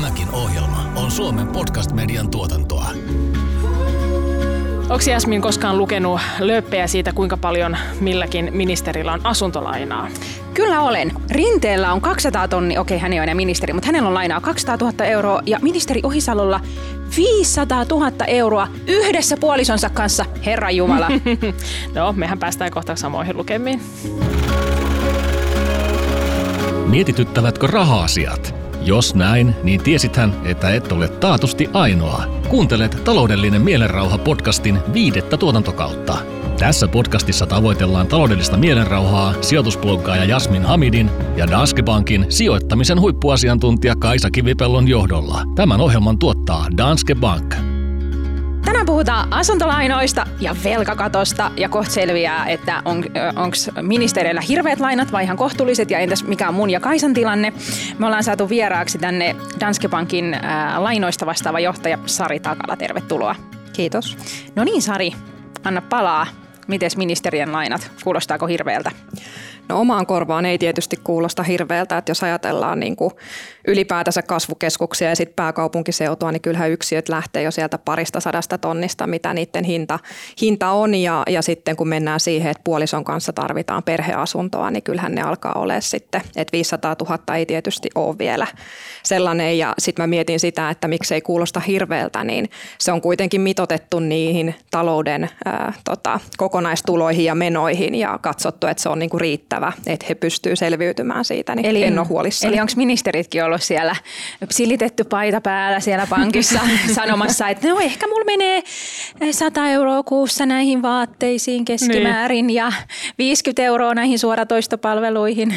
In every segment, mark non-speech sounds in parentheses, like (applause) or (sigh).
Tämäkin ohjelma on Suomen podcast-median tuotantoa. Onko Jasmin koskaan lukenut lööppejä siitä, kuinka paljon milläkin ministerillä on asuntolainaa? Kyllä olen. Rinteellä on 200 tonni, okei hän ei ole enää ministeri, mutta hänellä on lainaa 200 000 euroa ja ministeri Ohisalolla 500 000 euroa yhdessä puolisonsa kanssa, Herra Jumala. (laughs) no, mehän päästään kohta samoihin lukemiin. Mietityttävätkö raha-asiat? Jos näin, niin tiesithän, että et ole taatusti ainoa. Kuuntelet Taloudellinen mielenrauha podcastin viidettä tuotantokautta. Tässä podcastissa tavoitellaan taloudellista mielenrauhaa sijoitusbloggaaja Jasmin Hamidin ja Danske Bankin sijoittamisen huippuasiantuntija Kaisa Kivipellon johdolla. Tämän ohjelman tuottaa Danske Bank. Tänään puhutaan asuntolainoista ja velkakatosta ja kohta selviää, että on, onko ministereillä hirveät lainat vai ihan kohtuulliset ja entäs mikä on mun ja Kaisan tilanne. Me ollaan saatu vieraaksi tänne Danske Bankin ää, lainoista vastaava johtaja Sari Takala. Tervetuloa. Kiitos. No niin Sari, anna palaa. Miten ministerien lainat? Kuulostaako hirveältä? No omaan korvaan ei tietysti kuulosta hirveältä, että jos ajatellaan niin kuin ylipäätänsä kasvukeskuksia ja sitten pääkaupunkiseutua, niin kyllähän yksiöt lähtee jo sieltä parista sadasta tonnista, mitä niiden hinta, hinta on. Ja, ja sitten kun mennään siihen, että puolison kanssa tarvitaan perheasuntoa, niin kyllähän ne alkaa olemaan sitten, että 500 000 ei tietysti ole vielä sellainen. Ja sitten mä mietin sitä, että miksei kuulosta hirveältä, niin se on kuitenkin mitotettu niihin talouden ää, tota, kokonaistuloihin ja menoihin ja katsottu, että se on niinku riittävä, että he pystyvät selviytymään siitä, niin eli, en ole huolissani. Eli onko ministeritkin ollut siellä silitetty paita päällä siellä pankissa (laughs) sanomassa, että no ehkä mulla menee 100 euroa kuussa näihin vaatteisiin keskimäärin niin. ja 50 euroa näihin suoratoistopalveluihin.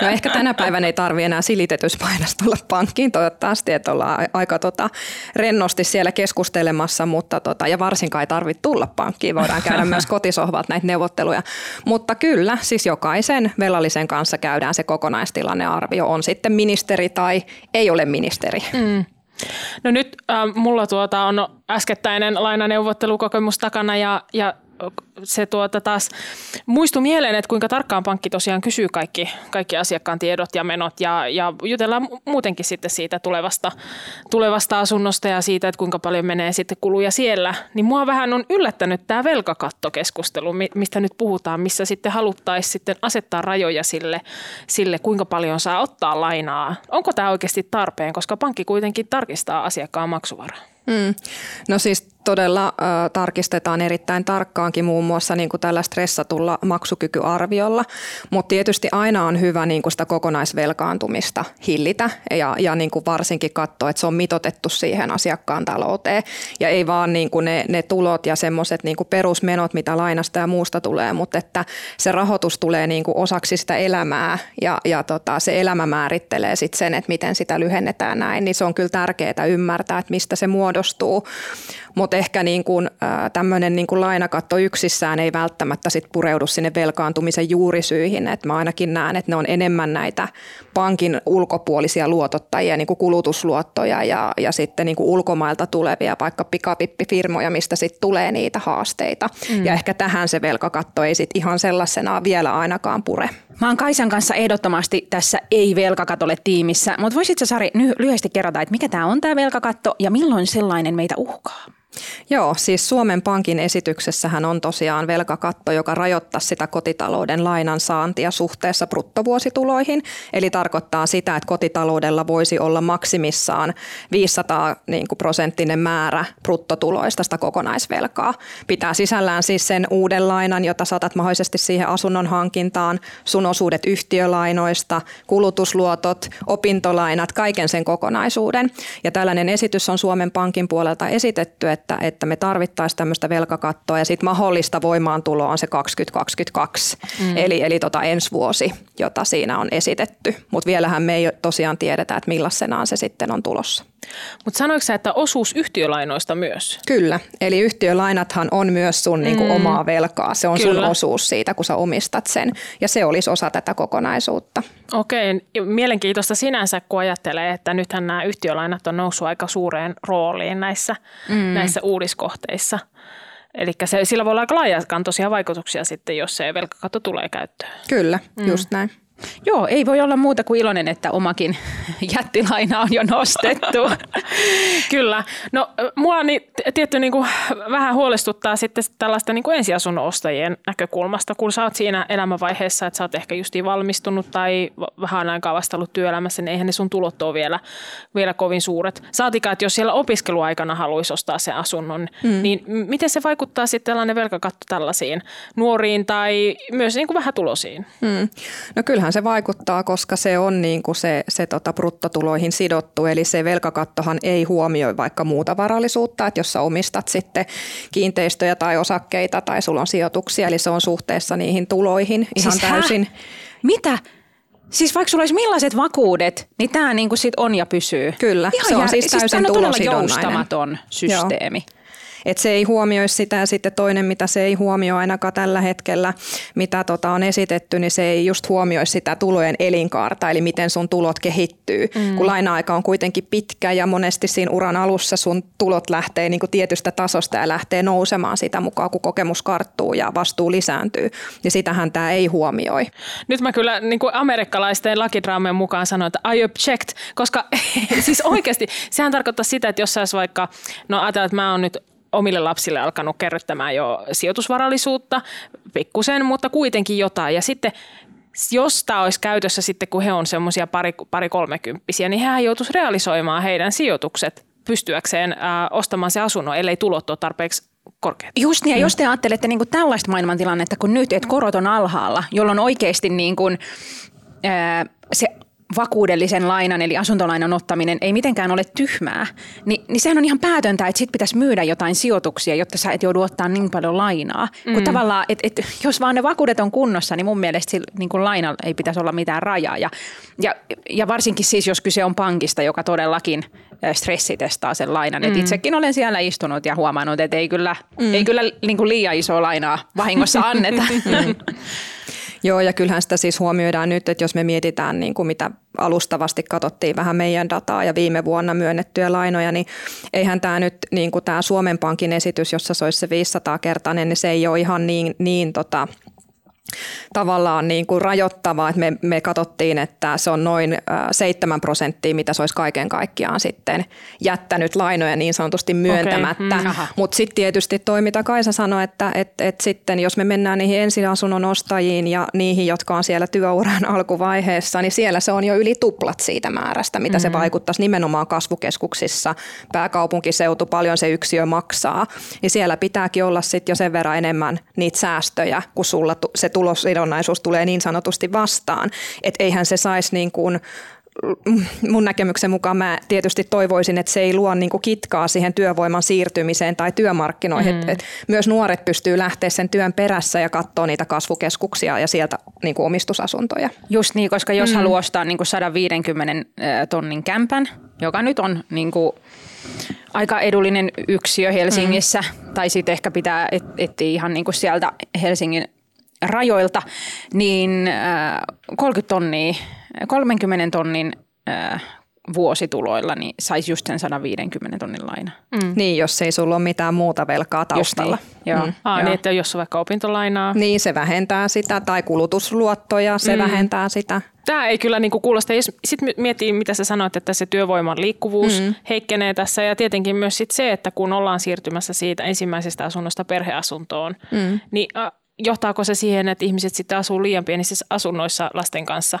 No ehkä tänä päivänä ei tarvi enää silitetyspainas tulla pankkiin toivottavasti, että ollaan aika tota, rennosti siellä keskustelemassa, mutta tota, ja varsinkaan ei tarvitse tulla pankkiin, voidaan käydä myös (laughs) kotisohvat näitä neuvotteluja. Mutta kyllä, siis jokaisen velallisen kanssa käydään se kokonaistilannearvio, on sitten ministeri tai ei ole ministeri. Mm. No nyt äh, mulla tuota on äskettäinen lainaneuvottelukokemus takana ja, ja se tuota taas muistui mieleen, että kuinka tarkkaan pankki tosiaan kysyy kaikki, kaikki asiakkaan tiedot ja menot ja, ja jutellaan muutenkin sitten siitä tulevasta, tulevasta asunnosta ja siitä, että kuinka paljon menee sitten kuluja siellä. Niin mua vähän on yllättänyt tämä velkakattokeskustelu, mistä nyt puhutaan, missä sitten haluttaisiin sitten asettaa rajoja sille, sille, kuinka paljon saa ottaa lainaa. Onko tämä oikeasti tarpeen, koska pankki kuitenkin tarkistaa asiakkaan maksuvaraa? Mm. No siis todella äh, tarkistetaan erittäin tarkkaankin muun muassa niin kuin tällä stressatulla maksukykyarviolla, mutta tietysti aina on hyvä niin kuin sitä kokonaisvelkaantumista hillitä ja, ja niin kuin varsinkin katsoa, että se on mitotettu siihen asiakkaan talouteen ja ei vaan niin kuin ne, ne tulot ja semmoiset niin perusmenot, mitä lainasta ja muusta tulee, mutta että se rahoitus tulee niin kuin osaksi sitä elämää ja, ja tota, se elämä määrittelee sitten sen, että miten sitä lyhennetään näin, niin se on kyllä tärkeää ymmärtää, että mistä se muodostuu. Mutta ehkä niin kuin, tämmöinen niin kuin lainakatto yksissään ei välttämättä sit pureudu sinne velkaantumisen juurisyihin. Et mä ainakin näen, että ne on enemmän näitä pankin ulkopuolisia luotottajia, niin kuin kulutusluottoja ja, ja sitten niin kuin ulkomailta tulevia vaikka pikapippifirmoja, mistä sitten tulee niitä haasteita. Mm. Ja ehkä tähän se velkakatto ei sitten ihan sellaisenaan vielä ainakaan pure. Mä oon Kaisan kanssa ehdottomasti tässä ei-velkakatolle tiimissä, mutta voisitko Sari lyhyesti kerrata, että mikä tämä on tämä velkakatto ja milloin sellainen meitä uhkaa? Joo, siis Suomen Pankin esityksessähän on tosiaan velkakatto, joka rajoittaa sitä kotitalouden lainan saantia suhteessa bruttovuosituloihin. Eli tarkoittaa sitä, että kotitaloudella voisi olla maksimissaan 500 niin kuin prosenttinen määrä bruttotuloista sitä kokonaisvelkaa. Pitää sisällään siis sen uuden lainan, jota saatat mahdollisesti siihen asunnon hankintaan, sun osuudet yhtiölainoista, kulutusluotot, opintolainat, kaiken sen kokonaisuuden. Ja tällainen esitys on Suomen Pankin puolelta esitetty, että, että me tarvittaisiin tämmöistä velkakattoa ja sitten mahdollista voimaantuloa on se 2022, mm. eli, eli tota ensi vuosi, jota siinä on esitetty. Mutta vielähän me ei tosiaan tiedetä, että millaisenaan se sitten on tulossa. Mutta sanoiko sä, että osuus yhtiölainoista myös? Kyllä, eli yhtiölainathan on myös sun niinku mm. omaa velkaa. Se on Kyllä. sun osuus siitä, kun sä omistat sen. Ja se olisi osa tätä kokonaisuutta. Okei, mielenkiintoista sinänsä, kun ajattelee, että nythän nämä yhtiölainat on noussut aika suureen rooliin näissä, mm. näissä uudiskohteissa. Eli sillä voi olla aika laajakantoisia vaikutuksia sitten, jos se velkakatto tulee käyttöön. Kyllä, mm. just näin. Joo, ei voi olla muuta kuin iloinen, että omakin (laughs) jättilaina on jo nostettu. (laughs) Kyllä. No mua niin, tietty niin kuin, vähän huolestuttaa sitten tällaista niin kuin ensiasunnon ostajien näkökulmasta, kun sä oot siinä elämänvaiheessa, että sä oot ehkä justiin valmistunut tai vähän aikaa vasta ollut työelämässä, niin eihän ne sun tulot ole vielä, vielä kovin suuret. Saatikaan, että jos siellä opiskeluaikana haluaisi ostaa sen asunnon, mm. niin miten se vaikuttaa sitten tällainen velkakatto tällaisiin nuoriin tai myös niin kuin vähän tulosiin? Mm. No kyllähän se vaikuttaa, koska se on niin kuin se, se tota bruttotuloihin sidottu, eli se velkakattohan ei huomioi vaikka muuta varallisuutta, että jos sä omistat sitten kiinteistöjä tai osakkeita tai sulla on sijoituksia, eli se on suhteessa niihin tuloihin ihan siis täysin. Hä? Mitä? Siis vaikka sulla olisi millaiset vakuudet, niin tämä niin sit on ja pysyy. Kyllä, Ihan se on jär... siis täysin siis on joustamaton systeemi. Joo. Et se ei huomioi sitä ja sitten toinen, mitä se ei huomioi ainakaan tällä hetkellä, mitä tota on esitetty, niin se ei just huomioi sitä tulojen elinkaarta, eli miten sun tulot kehittyy. Mm. Kun laina-aika on kuitenkin pitkä ja monesti siinä uran alussa sun tulot lähtee niin kuin tietystä tasosta ja lähtee nousemaan sitä mukaan, kun kokemus karttuu ja vastuu lisääntyy. Ja sitähän tämä ei huomioi. Nyt mä kyllä niin kuin amerikkalaisten lakidraamien mukaan sanoin, että I object, koska (laughs) siis oikeasti sehän tarkoittaa sitä, että jos sä vaikka, no ajatellaan, että mä oon nyt omille lapsille alkanut kerryttämään jo sijoitusvarallisuutta, pikkusen, mutta kuitenkin jotain. Ja sitten jos tämä olisi käytössä sitten, kun he on semmoisia pari, pari kolmekymppisiä, niin hän joutuisi realisoimaan heidän sijoitukset pystyäkseen ää, ostamaan se asunnon, ellei tulot ole tarpeeksi korkeat. Just niin, ja jos te ajattelette niin kuin tällaista maailmantilannetta kuin nyt, että korot on alhaalla, jolloin oikeasti niin kuin, ää, se vakuudellisen lainan eli asuntolainan ottaminen ei mitenkään ole tyhmää, niin, niin sehän on ihan päätöntä, että sit pitäisi myydä jotain sijoituksia, jotta sä et joudu ottaa niin paljon lainaa. Mm. Kun tavallaan, et, et, jos vaan ne vakuudet on kunnossa, niin mun mielestä sillä, niin kuin lainalla ei pitäisi olla mitään rajaa. Ja, ja, ja varsinkin siis, jos kyse on pankista, joka todellakin stressitestaa sen lainan. Mm. Et itsekin olen siellä istunut ja huomannut, että ei kyllä, mm. ei kyllä niin kuin liian isoa lainaa vahingossa anneta. (laughs) (laughs) Joo, ja kyllähän sitä siis huomioidaan nyt, että jos me mietitään, niin kuin mitä alustavasti katsottiin vähän meidän dataa ja viime vuonna myönnettyjä lainoja, niin eihän tämä nyt, niin kuin tämä Suomen Pankin esitys, jossa se olisi se 500-kertainen, niin se ei ole ihan niin, niin tota, tavallaan niin kuin rajoittava, että me, me katsottiin, että se on noin 7 prosenttia, mitä se olisi kaiken kaikkiaan sitten jättänyt lainoja niin sanotusti myöntämättä. Okay. Mm. Mutta sitten tietysti toi, mitä Kaisa sanoi, että et, et sitten jos me mennään niihin ensiasunnon ostajiin ja niihin, jotka on siellä työuran (laughs) alkuvaiheessa, niin siellä se on jo yli tuplat siitä määrästä, mitä mm. se vaikuttaisi nimenomaan kasvukeskuksissa. Pääkaupunkiseutu, paljon se yksiö maksaa. Ja siellä pitääkin olla sitten jo sen verran enemmän niitä säästöjä, kun sulla se tulosidonnaisuus tulee niin sanotusti vastaan. Että eihän se saisi niin kuin mun näkemyksen mukaan mä tietysti toivoisin, että se ei luo niin kuin kitkaa siihen työvoiman siirtymiseen tai työmarkkinoihin. Mm. Et, et myös nuoret pystyy lähteä sen työn perässä ja katsoa niitä kasvukeskuksia ja sieltä niin kuin omistusasuntoja. Just niin, koska jos mm. haluaa ostaa niin kuin 150 tonnin kämpän, joka nyt on niin kuin aika edullinen yksiö Helsingissä, mm. tai sitten ehkä pitää etsiä ihan niin kuin sieltä Helsingin rajoilta, niin 30 tonnia, 30 tonnin vuosituloilla, niin saisi just sen 150 tonnin laina. Mm. Niin, jos ei sulla ole mitään muuta velkaa taustalla. Just niin. Joo. Mm. Aa, Joo. niin, että jos on vaikka opintolainaa. Niin, se vähentää sitä, tai kulutusluottoja, se mm. vähentää sitä. Tämä ei kyllä niin kuulosta. Sitten miettii, mitä sä sanoit, että se työvoiman liikkuvuus mm. heikkenee tässä. Ja tietenkin myös sit se, että kun ollaan siirtymässä siitä ensimmäisestä asunnosta perheasuntoon, mm. niin johtaako se siihen, että ihmiset sitten asuu liian pienissä asunnoissa lasten kanssa,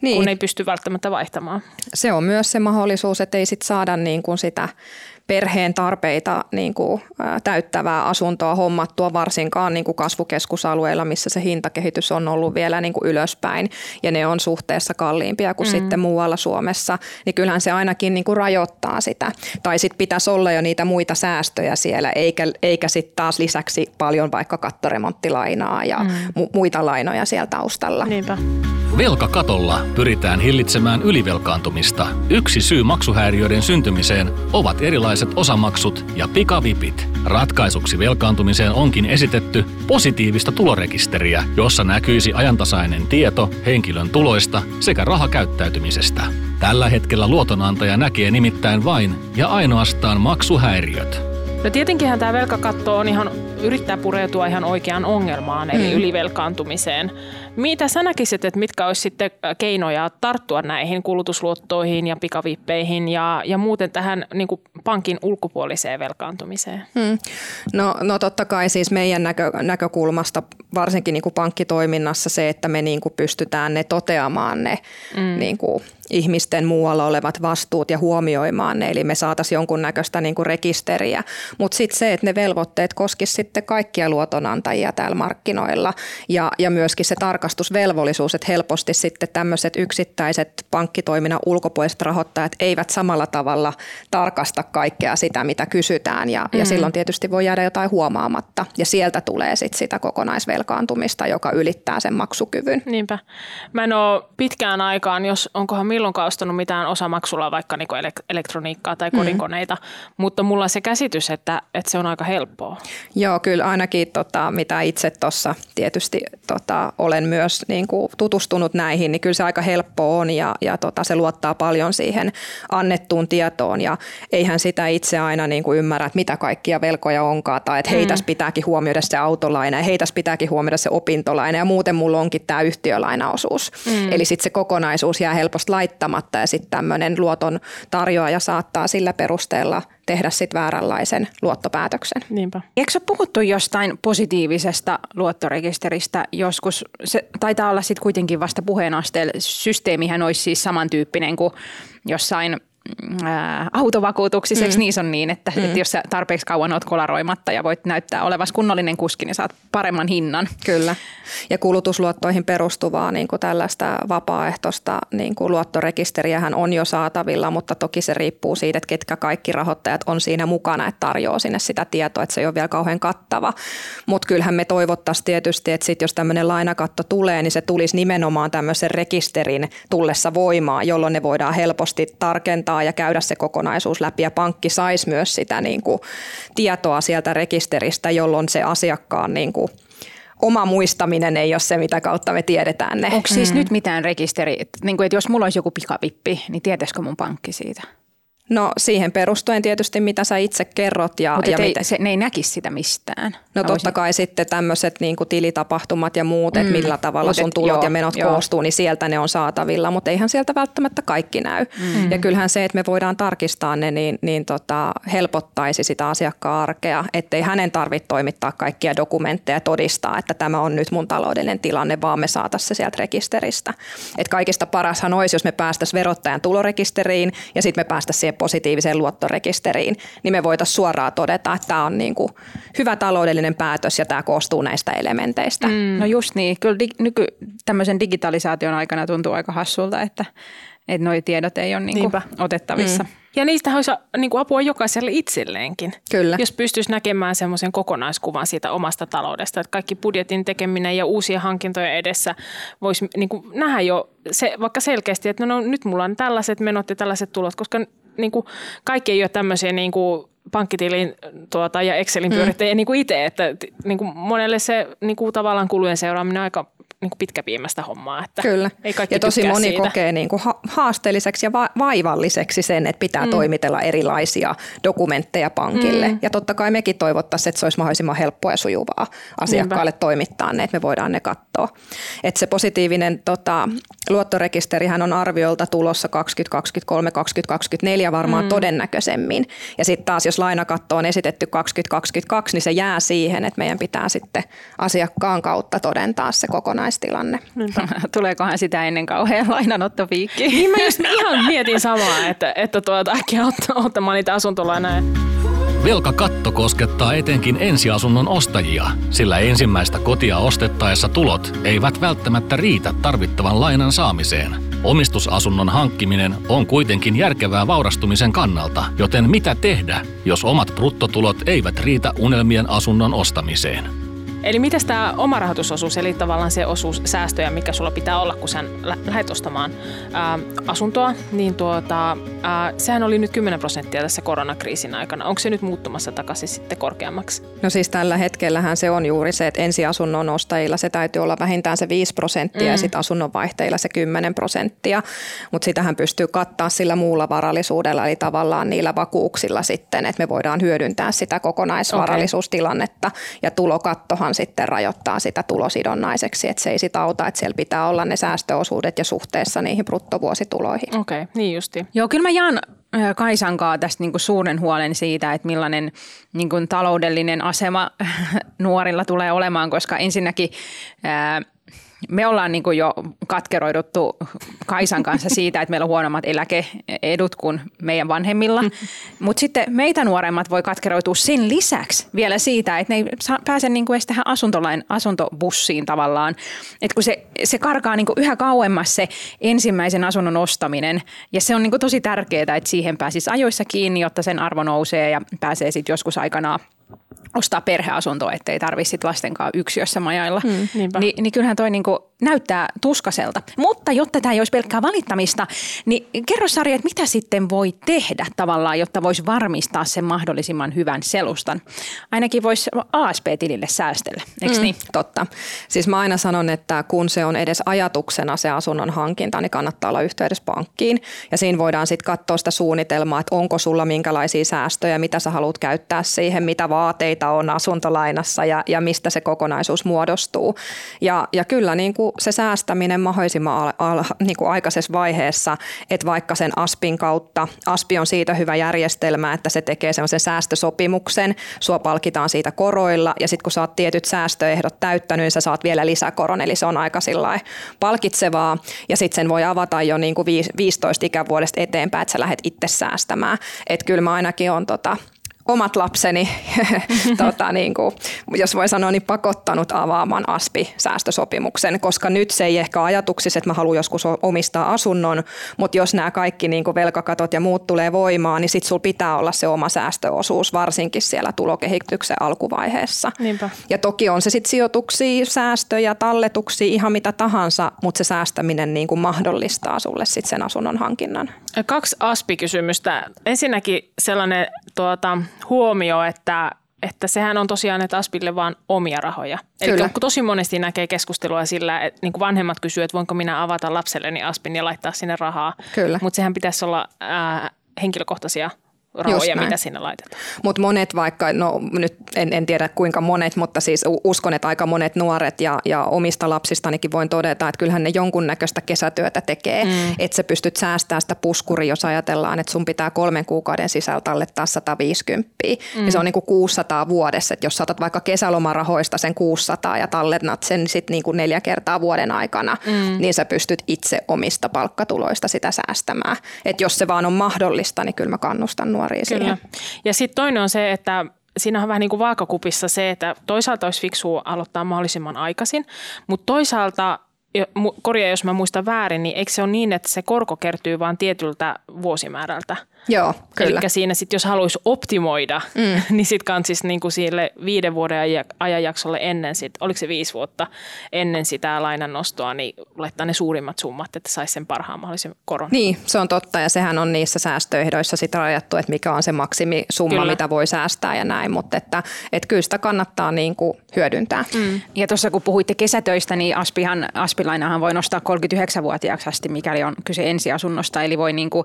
niin. kun ei pysty välttämättä vaihtamaan? Se on myös se mahdollisuus, että ei sit saada niin kuin sitä perheen tarpeita niin kuin, täyttävää asuntoa hommattua varsinkaan niin kuin kasvukeskusalueilla, missä se hintakehitys on ollut vielä niin kuin ylöspäin ja ne on suhteessa kalliimpia kuin mm. sitten muualla Suomessa, niin kyllähän se ainakin niin kuin rajoittaa sitä. Tai sitten pitäisi olla jo niitä muita säästöjä siellä, eikä, eikä sitten taas lisäksi paljon vaikka kattoremonttilainaa ja mm. mu- muita lainoja siellä taustalla. Niinpä. Velkakatolla pyritään hillitsemään ylivelkaantumista. Yksi syy maksuhäiriöiden syntymiseen ovat erilaiset osamaksut ja pikavipit. Ratkaisuksi velkaantumiseen onkin esitetty positiivista tulorekisteriä, jossa näkyisi ajantasainen tieto henkilön tuloista sekä rahakäyttäytymisestä. Tällä hetkellä luotonantaja näkee nimittäin vain ja ainoastaan maksuhäiriöt. No tietenkinhän tämä velkakatto on ihan, yrittää pureutua ihan oikeaan ongelmaan, eli mm. ylivelkaantumiseen Mitä sä näkisit, että mitkä olisi sitten keinoja tarttua näihin kulutusluottoihin ja pikavippeihin ja, ja muuten tähän niin kuin pankin ulkopuoliseen velkaantumiseen? Hmm. No, no totta kai siis meidän näkö, näkökulmasta, varsinkin niin kuin pankkitoiminnassa se, että me niin kuin pystytään ne toteamaan ne hmm. niin kuin ihmisten muualla olevat vastuut ja huomioimaan ne, eli me saataisiin jonkunnäköistä niin kuin rekisteriä. Mutta sitten se, että ne velvoitteet koskisivat sitten kaikkia luotonantajia täällä markkinoilla ja, ja myöskin se tarkastusvelvollisuus, että helposti sitten tämmöiset yksittäiset pankkitoiminnan ulkopuoliset rahoittajat eivät samalla tavalla tarkasta kaikkea sitä, mitä kysytään ja, mm. ja silloin tietysti voi jäädä jotain huomaamatta ja sieltä tulee sitten sitä kokonaisvelkaantumista, joka ylittää sen maksukyvyn. Niinpä. Mä en ole pitkään aikaan, jos onkohan milloinkaan ostanut mitään osamaksulla vaikka niinku elektroniikkaa tai mm. kodinkoneita, mm. mutta mulla on se käsitys, että, että se on aika helppoa. Joo, kyllä ainakin tota, mitä itse tuossa tietysti tota, olen myös niin kuin tutustunut näihin, niin kyllä se aika helppo on ja, ja tota, se luottaa paljon siihen annettuun tietoon ja eihän sitä itse aina niin kuin ymmärrä, että mitä kaikkia velkoja onkaan tai että heitäs mm. pitääkin huomioida se autolaina ja heitäs pitääkin huomioida se opintolaina ja muuten mulla onkin tämä yhtiölainaosuus. Mm. Eli sitten se kokonaisuus jää helposti laittamatta ja sitten tämmöinen luoton tarjoaja saattaa sillä perusteella tehdä sitten vääränlaisen luottopäätöksen. Niinpä. Eikö ole puhuttu jostain positiivisesta luottorekisteristä joskus? Se taitaa olla sitten kuitenkin vasta puheen asteella. Systeemihän olisi siis samantyyppinen kuin jossain ää, autovakuutuksissa, mm. niissä on niin, että, mm. että jos sä tarpeeksi kauan oot kolaroimatta ja voit näyttää olevas kunnollinen kuski, niin saat paremman hinnan. Kyllä. Ja kulutusluottoihin perustuvaa niin kuin tällaista vapaaehtoista niin kuin luottorekisteriähän on jo saatavilla, mutta toki se riippuu siitä, että ketkä kaikki rahoittajat on siinä mukana, että tarjoaa sinne sitä tietoa, että se ei ole vielä kauhean kattava. Mutta kyllähän me toivottaisiin tietysti, että sit jos tämmöinen lainakatto tulee, niin se tulisi nimenomaan tämmöisen rekisterin tullessa voimaan, jolloin ne voidaan helposti tarkentaa tietoa ja käydä se kokonaisuus läpi ja pankki saisi myös sitä niin kuin tietoa sieltä rekisteristä, jolloin se asiakkaan niin kuin oma muistaminen ei ole se, mitä kautta me tiedetään ne. Onko siis mm. nyt mitään rekisteri, niin kuin, että jos mulla olisi joku pikavippi, niin tietäisikö mun pankki siitä? No siihen perustuen tietysti, mitä sä itse kerrot. Ja, Mutta ja ei, mitä... se, ne ei näkisi sitä mistään. No totta voisin... kai sitten tämmöiset niin tilitapahtumat ja muut, mm. että millä tavalla Mut sun tulot joo, ja menot joo. koostuu, niin sieltä ne on saatavilla, mutta eihän sieltä välttämättä kaikki näy. Mm. Ja kyllähän se, että me voidaan tarkistaa ne, niin, niin tota, helpottaisi sitä asiakkaan arkea, ettei hänen tarvitse toimittaa kaikkia dokumentteja ja todistaa, että tämä on nyt mun taloudellinen tilanne, vaan me saataisiin se sieltä rekisteristä. Et kaikista parashan olisi, jos me päästäisiin verottajan tulorekisteriin ja sitten me päästäisiin positiiviseen luottorekisteriin, niin me voitaisiin suoraan todeta, että tämä on niin kuin hyvä taloudellinen päätös ja tämä koostuu näistä elementeistä. Mm. No just niin. Kyllä di- nyky, tämmöisen digitalisaation aikana tuntuu aika hassulta, että, että nuo tiedot ei ole niin kuin otettavissa. Mm. Ja niistä olisi niin kuin apua jokaiselle itselleenkin. Kyllä. Jos pystyisi näkemään semmoisen kokonaiskuvan siitä omasta taloudesta, että kaikki budjetin tekeminen ja uusien hankintojen edessä voisi niin kuin nähdä jo se, vaikka selkeästi, että no, no nyt mulla on tällaiset menot ja tällaiset tulot, koska niin kuin, kaikki ei ole tämmöisiä niin kuin pankkitilin tuota, ja Excelin pyörittäjiä mm. niin kuin itse, että niin kuin monelle se niin kuin tavallaan kulujen seuraaminen on aika niin kuin pitkäpiimästä hommaa. Että Kyllä, ei ja tosi moni siitä. kokee niin kuin haasteelliseksi ja va- vaivalliseksi sen, että pitää mm. toimitella erilaisia dokumentteja pankille. Mm. Ja totta kai mekin toivottaisiin, että se olisi mahdollisimman helppoa ja sujuvaa asiakkaalle Niinpä. toimittaa ne, että me voidaan ne katsoa. Että se positiivinen tota, luottorekisterihän on arviolta tulossa 2023, 2024 varmaan mm. todennäköisemmin. Ja sitten taas, jos lainakatto on esitetty 2022, niin se jää siihen, että meidän pitää sitten asiakkaan kautta todentaa se kokonaistilanne. (laughs) Tuleekohan sitä ennen kauhean lainanottopiikki? Niin mä just ihan mietin samaa, että, että tuota, äkkiä ottamaan niitä asuntolainoja. Velkakatto koskettaa etenkin ensiasunnon ostajia, sillä ensimmäistä kotia ostettaessa tulot eivät välttämättä riitä tarvittavan lainan saamiseen. Omistusasunnon hankkiminen on kuitenkin järkevää vaurastumisen kannalta, joten mitä tehdä, jos omat bruttotulot eivät riitä unelmien asunnon ostamiseen? Eli miten tämä oma rahoitusosuus, eli tavallaan se osuus säästöjä, mikä sulla pitää olla, kun sä lä- lähdet ostamaan ää, asuntoa, niin tuota, ää, sehän oli nyt 10 prosenttia tässä koronakriisin aikana. Onko se nyt muuttumassa takaisin sitten korkeammaksi? No siis tällä hetkellähän se on juuri se, että ensiasunnon ostajilla se täytyy olla vähintään se 5 prosenttia mm. ja sitten asunnonvaihteilla se 10 prosenttia, mutta sitähän pystyy kattaa sillä muulla varallisuudella, eli tavallaan niillä vakuuksilla sitten, että me voidaan hyödyntää sitä kokonaisvarallisuustilannetta okay. ja tulokattohan sitten rajoittaa sitä tulosidonnaiseksi, että se ei sitä auta, että siellä pitää olla ne säästöosuudet ja suhteessa niihin bruttovuosituloihin. Okei, okay, niin justi. Joo, kyllä mä jaan Kaisankaa tästä niin kuin suuren huolen siitä, että millainen niin kuin taloudellinen asema (laughs) nuorilla tulee olemaan, koska ensinnäkin ää, me ollaan niin jo katkeroiduttu Kaisan kanssa siitä, että meillä on huonommat eläkeedut kuin meidän vanhemmilla. Mutta sitten meitä nuoremmat voi katkeroitua sen lisäksi vielä siitä, että ne ei pääse niin kuin edes tähän asuntolain, asuntobussiin tavallaan. Että kun se, se karkaa niin yhä kauemmas se ensimmäisen asunnon ostaminen ja se on niin tosi tärkeää, että siihen pääsisi ajoissa kiinni, jotta sen arvo nousee ja pääsee sitten joskus aikanaan ostaa perheasuntoa, ettei tarvitse lasten kanssa yksiössä majailla. Mm, Ni, niin kyllähän toi niinku näyttää tuskaselta. Mutta jotta tämä ei olisi pelkkää valittamista, niin kerro Sari, että mitä sitten voi tehdä tavallaan, jotta voisi varmistaa sen mahdollisimman hyvän selustan. Ainakin voisi ASP-tilille säästellä, eikö mm, niin? Totta. Siis mä aina sanon, että kun se on edes ajatuksena se asunnon hankinta, niin kannattaa olla yhteydessä pankkiin. Ja siinä voidaan sitten katsoa sitä suunnitelmaa, että onko sulla minkälaisia säästöjä, mitä sä haluat käyttää siihen, mitä vaateita on asuntolainassa ja, ja mistä se kokonaisuus muodostuu. Ja, ja kyllä niin kuin se säästäminen mahdollisimman al, al, niin kuin aikaisessa vaiheessa, että vaikka sen ASPin kautta, ASPI on siitä hyvä järjestelmä, että se tekee semmoisen säästösopimuksen, sua palkitaan siitä koroilla ja sitten kun sä oot tietyt säästöehdot täyttänyt, niin sä saat vielä lisäkoron, eli se on aika palkitsevaa ja sitten sen voi avata jo niin kuin 15 ikävuodesta eteenpäin, että sä lähdet itse säästämään. Että kyllä mä ainakin on tota, omat lapseni, (laughs) tota, niin kuin, jos voi sanoa, niin pakottanut avaamaan ASPI-säästösopimuksen, koska nyt se ei ehkä ajatuksissa, että mä haluan joskus omistaa asunnon, mutta jos nämä kaikki niin kuin velkakatot ja muut tulee voimaan, niin sitten sulla pitää olla se oma säästöosuus, varsinkin siellä tulokehityksen alkuvaiheessa. Niinpä. Ja toki on se sitten sijoituksia, säästöjä, talletuksia, ihan mitä tahansa, mutta se säästäminen niin kuin mahdollistaa sulle sitten sen asunnon hankinnan. Kaksi ASPI-kysymystä. Ensinnäkin sellainen tuota, huomio, että että sehän on tosiaan, että Aspille vaan omia rahoja. Eli kun tosi monesti näkee keskustelua sillä, että niin kuin vanhemmat kysyvät, että voinko minä avata lapselleni Aspin ja laittaa sinne rahaa. Mutta sehän pitäisi olla ää, henkilökohtaisia rahoja, mitä sinne laitetaan. Mutta monet vaikka, no nyt en, en tiedä kuinka monet, mutta siis uskon, että aika monet nuoret ja, ja omista lapsistanikin voin todeta, että kyllähän ne jonkunnäköistä kesätyötä tekee, mm. että sä pystyt säästämään sitä puskuria, jos ajatellaan, että sun pitää kolmen kuukauden sisällä tallettaa 150, mm. ja se on niin kuin 600 vuodessa, että jos saatat vaikka kesälomarahoista sen 600 ja tallennat sen sitten niin kuin neljä kertaa vuoden aikana, mm. niin sä pystyt itse omista palkkatuloista sitä säästämään. Että jos se vaan on mahdollista, niin kyllä mä kannustan nuoria nuoria Kyllä. Ja sitten toinen on se, että siinä on vähän niin kuin vaakakupissa se, että toisaalta olisi fiksua aloittaa mahdollisimman aikaisin, mutta toisaalta korjaa jos mä muistan väärin, niin eikö se ole niin, että se korko kertyy vain tietyltä vuosimäärältä? Joo, kyllä. Eli siinä sitten, jos haluaisi optimoida, mm. (laughs) niin sitten kansis niin kuin sille viiden vuoden ajanjaksolle ennen, sit, oliko se viisi vuotta ennen sitä lainan nostoa, niin laittaa ne suurimmat summat, että saisi sen parhaan mahdollisen koron. Niin, se on totta ja sehän on niissä säästöehdoissa sitten rajattu, että mikä on se maksimisumma, kyllä. mitä voi säästää ja näin, mutta että, että kyllä sitä kannattaa niin kuin hyödyntää. Mm. Ja tuossa kun puhuitte kesätöistä, niin Aspihan, Aspilainahan voi nostaa 39-vuotiaaksi asti, mikäli on kyse ensiasunnosta, eli voi niin kuin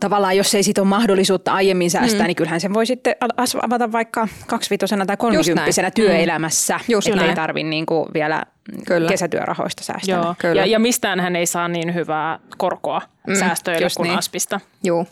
tavallaan jos ei siitä ole mahdollisuutta aiemmin säästää, mm. niin kyllähän sen voi sitten avata vaikka kaksivitosena tai kolmikymppisenä työelämässä, mm. Just ei tarvitse niin vielä Kyllä. kesätyörahoista säästää. Joo. Kyllä. Ja, ja mistään hän ei saa niin hyvää korkoa mm, säästöille kuin niin. Aspista. Joo.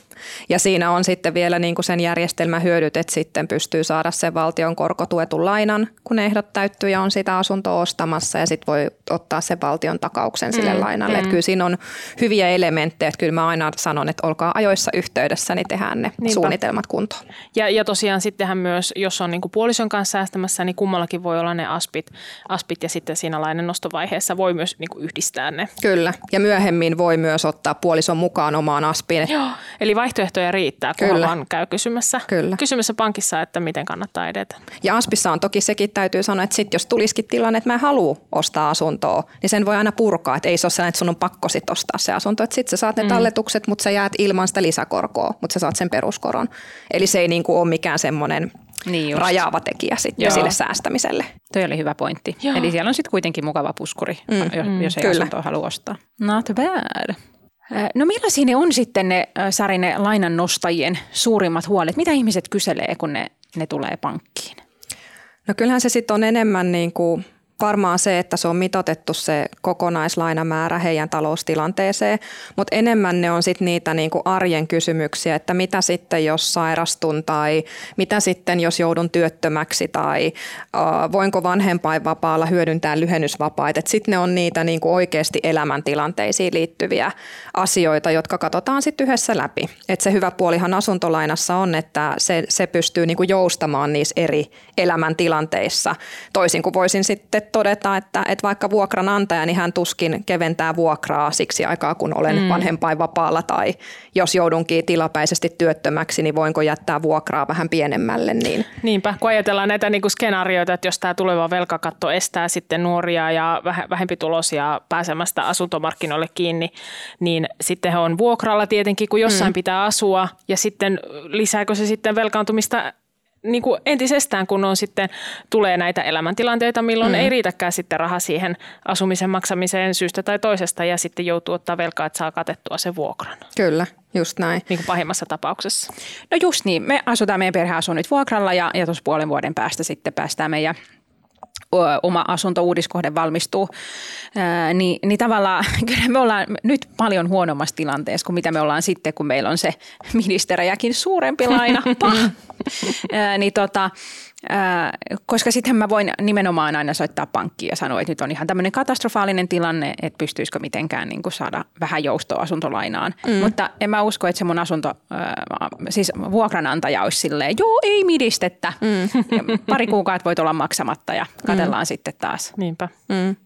Ja siinä on sitten vielä niin kuin sen järjestelmän hyödyt, että sitten pystyy saada sen valtion korkotuetun lainan, kun ehdot täyttyy ja on sitä asuntoa ostamassa ja sitten voi ottaa sen valtion takauksen sille mm, lainalle. Mm. Että kyllä siinä on hyviä elementtejä, että kyllä mä aina sanon, että olkaa ajoissa yhteydessä, niin tehdään ne Niinpä. suunnitelmat kuntoon. Ja, ja tosiaan sittenhän myös, jos on niin kuin puolison kanssa säästämässä, niin kummallakin voi olla ne aspit, aspit ja sitten siinä lainannostovaiheessa voi myös niin kuin yhdistää ne. Kyllä, ja myöhemmin voi myös ottaa puolison mukaan omaan aspiin. Joo, eli vaihtoehtoja riittää, kun Kyllä. vaan käy kysymässä, Kyllä. kysymässä pankissa, että miten kannattaa edetä. Ja Aspissa on toki sekin täytyy sanoa, että sit jos tulisikin tilanne, että mä haluan ostaa asuntoa, niin sen voi aina purkaa, että ei se ole sellainen, että sun on pakko sit ostaa se asunto. Että sit sä saat ne mm. talletukset, mutta sä jäät ilman sitä lisäkorkoa, mutta sä saat sen peruskoron. Eli se ei niinku ole mikään semmoinen niin rajaava tekijä sitten Joo. sille säästämiselle. Toi oli hyvä pointti. Joo. Eli siellä on sitten kuitenkin mukava puskuri, mm. jos ei Kyllä. asuntoa halua ostaa. Not bad. No millaisia ne on sitten ne, Sari, ne lainan nostajien suurimmat huolet? Mitä ihmiset kyselee, kun ne, ne tulee pankkiin? No kyllähän se sitten on enemmän niin kuin varmaan se, että se on mitotettu se kokonaislainamäärä heidän taloustilanteeseen, mutta enemmän ne on sitten niitä niinku arjen kysymyksiä, että mitä sitten jos sairastun tai mitä sitten jos joudun työttömäksi tai uh, voinko vanhempainvapaalla hyödyntää lyhennysvapaita. Sitten ne on niitä niinku oikeasti elämäntilanteisiin liittyviä asioita, jotka katsotaan sitten yhdessä läpi. Et se hyvä puolihan asuntolainassa on, että se, se pystyy niinku joustamaan niissä eri elämäntilanteissa, toisin kuin voisin sitten todeta, että, että vaikka vuokranantaja, niin hän tuskin keventää vuokraa siksi aikaa, kun olen mm. vanhempainvapaalla tai jos joudunkin tilapäisesti työttömäksi, niin voinko jättää vuokraa vähän pienemmälle. Niin. Niinpä, kun ajatellaan näitä niin kuin skenaarioita, että jos tämä tuleva velkakatto estää sitten nuoria ja vähempituloisia pääsemästä asuntomarkkinoille kiinni, niin sitten he on vuokralla tietenkin, kun jossain mm. pitää asua ja sitten lisääkö se sitten velkaantumista niin kuin entisestään, kun on sitten, tulee näitä elämäntilanteita, milloin mm. ei riitäkään sitten raha siihen asumisen maksamiseen syystä tai toisesta ja sitten joutuu ottaa velkaa, että saa katettua sen vuokran. Kyllä, just näin. Niin kuin pahimmassa tapauksessa. No just niin, me asutaan, meidän perhe asuu nyt vuokralla ja, ja tuossa puolen vuoden päästä sitten päästään meidän oma asuntouudiskohde valmistuu, niin, niin tavallaan (laughs) kyllä me ollaan nyt paljon huonommassa tilanteessa kuin mitä me ollaan sitten, kun meillä on se ministerejäkin suurempi laina. (laughs) ää, niin tota, koska sitten mä voin nimenomaan aina soittaa pankkiin ja sanoa, että nyt on ihan tämmöinen katastrofaalinen tilanne, että pystyisikö mitenkään niin kuin saada vähän joustoa asuntolainaan. Mm. Mutta en mä usko, että se mun asunto, siis vuokranantaja olisi silleen, joo ei midistettä. Mm. pari kuukautta voit olla maksamatta ja katellaan mm. sitten taas. Niinpä. Mm.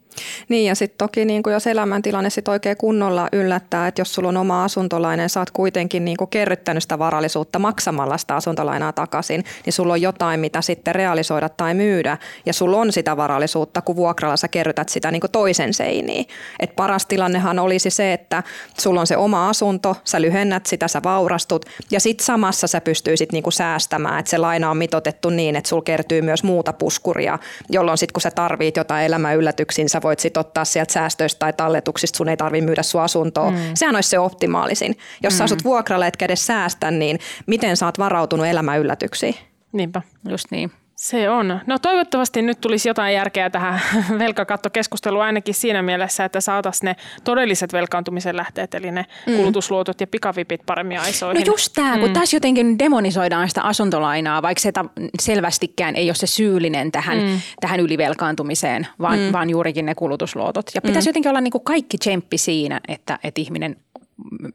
Niin ja sitten toki niin kuin jos elämäntilanne sit oikein kunnolla yllättää, että jos sulla on oma asuntolainen, sä oot kuitenkin niin kuin kerryttänyt sitä varallisuutta maksamalla sitä asuntolainaa takaisin, niin sulla on jotain, mitä sitten realisoida tai myydä ja sulla on sitä varallisuutta, kun vuokralla sä kerrytät sitä niin kuin toisen seiniin. Et paras tilannehan olisi se, että sulla on se oma asunto, sä lyhennät sitä, sä vaurastut ja sitten samassa sä pystyisit niin kuin säästämään, että se laina on mitotettu niin, että sulla kertyy myös muuta puskuria, jolloin sitten kun sä tarvit jotain elämän yllätyksiin, sä voit sitten ottaa sieltä säästöistä tai talletuksista, sun ei tarvitse myydä sun asuntoa. Mm. Sehän olisi se optimaalisin. Jos mm. sä asut vuokralla etkä edes säästä, niin miten sä oot varautunut elämän yllätyksiin? Niinpä, just niin. Se on. No toivottavasti nyt tulisi jotain järkeä tähän (laughs) velkakattokeskusteluun ainakin siinä mielessä, että saataisiin ne todelliset velkaantumisen lähteet, eli ne mm. kulutusluotot ja pikavipit paremmin aisoihin. No just tämä, mm. kun taas jotenkin demonisoidaan sitä asuntolainaa, vaikka se selvästikään ei ole se syyllinen tähän, mm. tähän ylivelkaantumiseen, vaan, mm. vaan juurikin ne kulutusluotot. Ja pitäisi mm. jotenkin olla niin kuin kaikki tsemppi siinä, että, että ihminen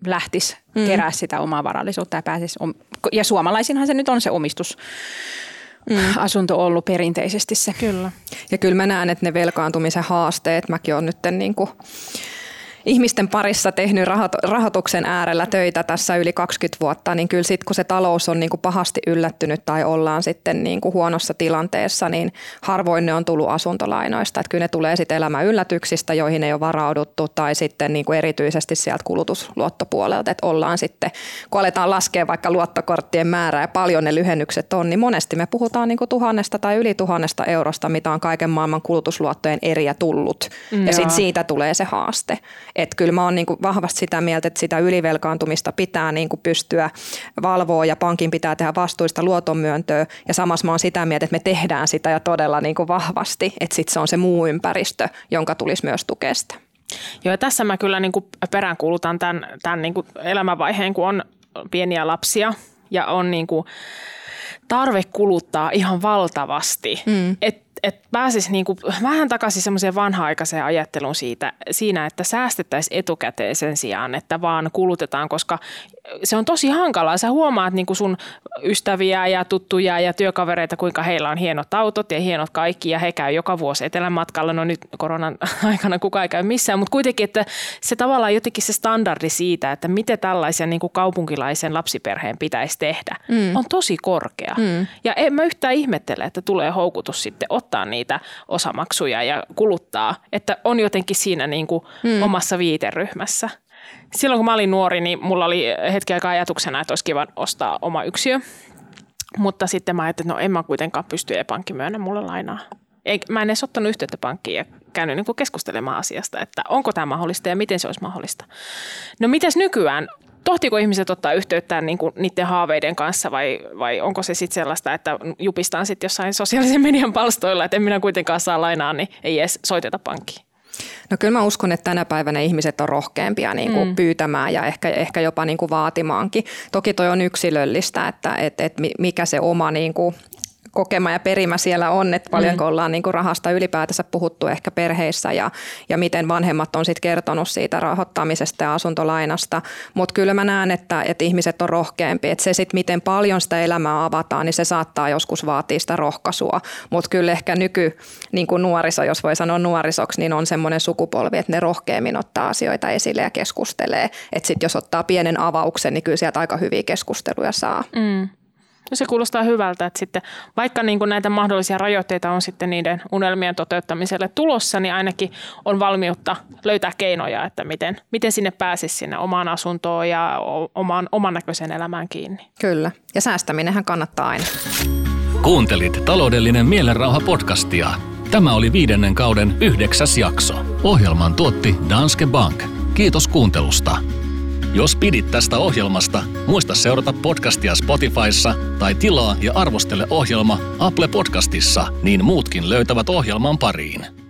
lähtisi mm. kerää sitä omaa varallisuutta ja pääsisi, ja suomalaisinhan se nyt on se omistus mm. asunto ollut perinteisesti se. Kyllä. Ja kyllä mä näen, että ne velkaantumisen haasteet, mäkin olen nyt niin kuin ihmisten parissa tehnyt rahoituksen äärellä töitä tässä yli 20 vuotta, niin kyllä sitten kun se talous on niin kuin pahasti yllättynyt tai ollaan sitten niin kuin huonossa tilanteessa, niin harvoin ne on tullut asuntolainoista. Että kyllä ne tulee sitten elämän yllätyksistä, joihin ei ole varauduttu tai sitten niin kuin erityisesti sieltä kulutusluottopuolelta, että ollaan sitten, kun aletaan laskea vaikka luottokorttien määrää ja paljon ne lyhennykset on, niin monesti me puhutaan niin kuin tuhannesta tai yli tuhannesta eurosta, mitä on kaiken maailman kulutusluottojen eriä tullut. Mm, ja sitten siitä tulee se haaste. Että kyllä mä oon niin vahvasti sitä mieltä, että sitä ylivelkaantumista pitää niin kuin pystyä valvoa ja pankin pitää tehdä vastuista luotonmyöntöä. Ja samassa mä oon sitä mieltä, että me tehdään sitä ja todella niin kuin vahvasti, että sitten se on se muu ympäristö, jonka tulisi myös tukea sitä. Joo, ja tässä mä kyllä niin kuin peräänkuulutan tämän, tämän niin kuin elämänvaiheen, kun on pieniä lapsia ja on niin kuin tarve kuluttaa ihan valtavasti. Mm. Et että pääsisi niinku vähän takaisin semmoiseen vanha-aikaiseen ajatteluun siitä, siinä, että säästettäisiin etukäteen sen sijaan, että vaan kulutetaan, koska se on tosi hankalaa. Sä huomaat niinku sun ystäviä ja tuttuja ja työkavereita, kuinka heillä on hienot autot ja hienot kaikki ja he käy joka vuosi etelämatkalla. No nyt koronan (laughs) aikana kukaan ei käy missään, mutta kuitenkin, että se tavallaan jotenkin se standardi siitä, että miten tällaisen niinku kaupunkilaisen lapsiperheen pitäisi tehdä, mm. on tosi korkea. Mm. Ja en mä yhtään ihmettele, että tulee houkutus sitten ottaa niitä osamaksuja ja kuluttaa, että on jotenkin siinä niin kuin mm. omassa viiteryhmässä. Silloin kun mä olin nuori, niin mulla oli hetki aikaa ajatuksena, että olisi kiva ostaa oma yksiö. Mutta sitten mä ajattelin, että no en mä kuitenkaan pysty ja pankki myönnä mulle lainaa. Ei, mä en edes ottanut yhteyttä pankkiin ja käynyt niin keskustelemaan asiasta, että onko tämä mahdollista ja miten se olisi mahdollista. No mites nykyään? Tohtiko ihmiset ottaa yhteyttä niin kuin niiden haaveiden kanssa vai, vai onko se sitten sellaista, että jupistaan sitten jossain sosiaalisen median palstoilla, että en minä kuitenkaan saa lainaa, niin ei edes soiteta pankkiin? No kyllä mä uskon, että tänä päivänä ihmiset on rohkeampia niin kuin mm. pyytämään ja ehkä, ehkä jopa niin kuin vaatimaankin. Toki toi on yksilöllistä, että et, et mikä se oma niin kuin kokema ja perimä siellä on, että paljonko mm. ollaan niin kuin rahasta ylipäätänsä puhuttu ehkä perheissä ja, ja miten vanhemmat on sitten kertonut siitä rahoittamisesta ja asuntolainasta. Mutta kyllä mä näen, että, että ihmiset on rohkeampi, että se sitten miten paljon sitä elämää avataan, niin se saattaa joskus vaatia sitä rohkaisua. Mutta kyllä ehkä nyky niin kuin nuoriso, jos voi sanoa nuorisoksi, niin on semmoinen sukupolvi, että ne rohkeammin ottaa asioita esille ja keskustelee. Että sitten jos ottaa pienen avauksen, niin kyllä sieltä aika hyviä keskusteluja saa. Mm. No se kuulostaa hyvältä, että sitten vaikka niin kuin näitä mahdollisia rajoitteita on sitten niiden unelmien toteuttamiselle tulossa, niin ainakin on valmiutta löytää keinoja, että miten, miten sinne pääsisi sinne omaan asuntoon ja omaan, oman näköiseen elämään kiinni. Kyllä, ja säästäminenhän kannattaa aina. Kuuntelit taloudellinen mielenrauha podcastia. Tämä oli viidennen kauden yhdeksäs jakso. Ohjelman tuotti Danske Bank. Kiitos kuuntelusta. Jos pidit tästä ohjelmasta, muista seurata podcastia Spotifyssa tai tilaa ja arvostele ohjelma Apple Podcastissa, niin muutkin löytävät ohjelman pariin.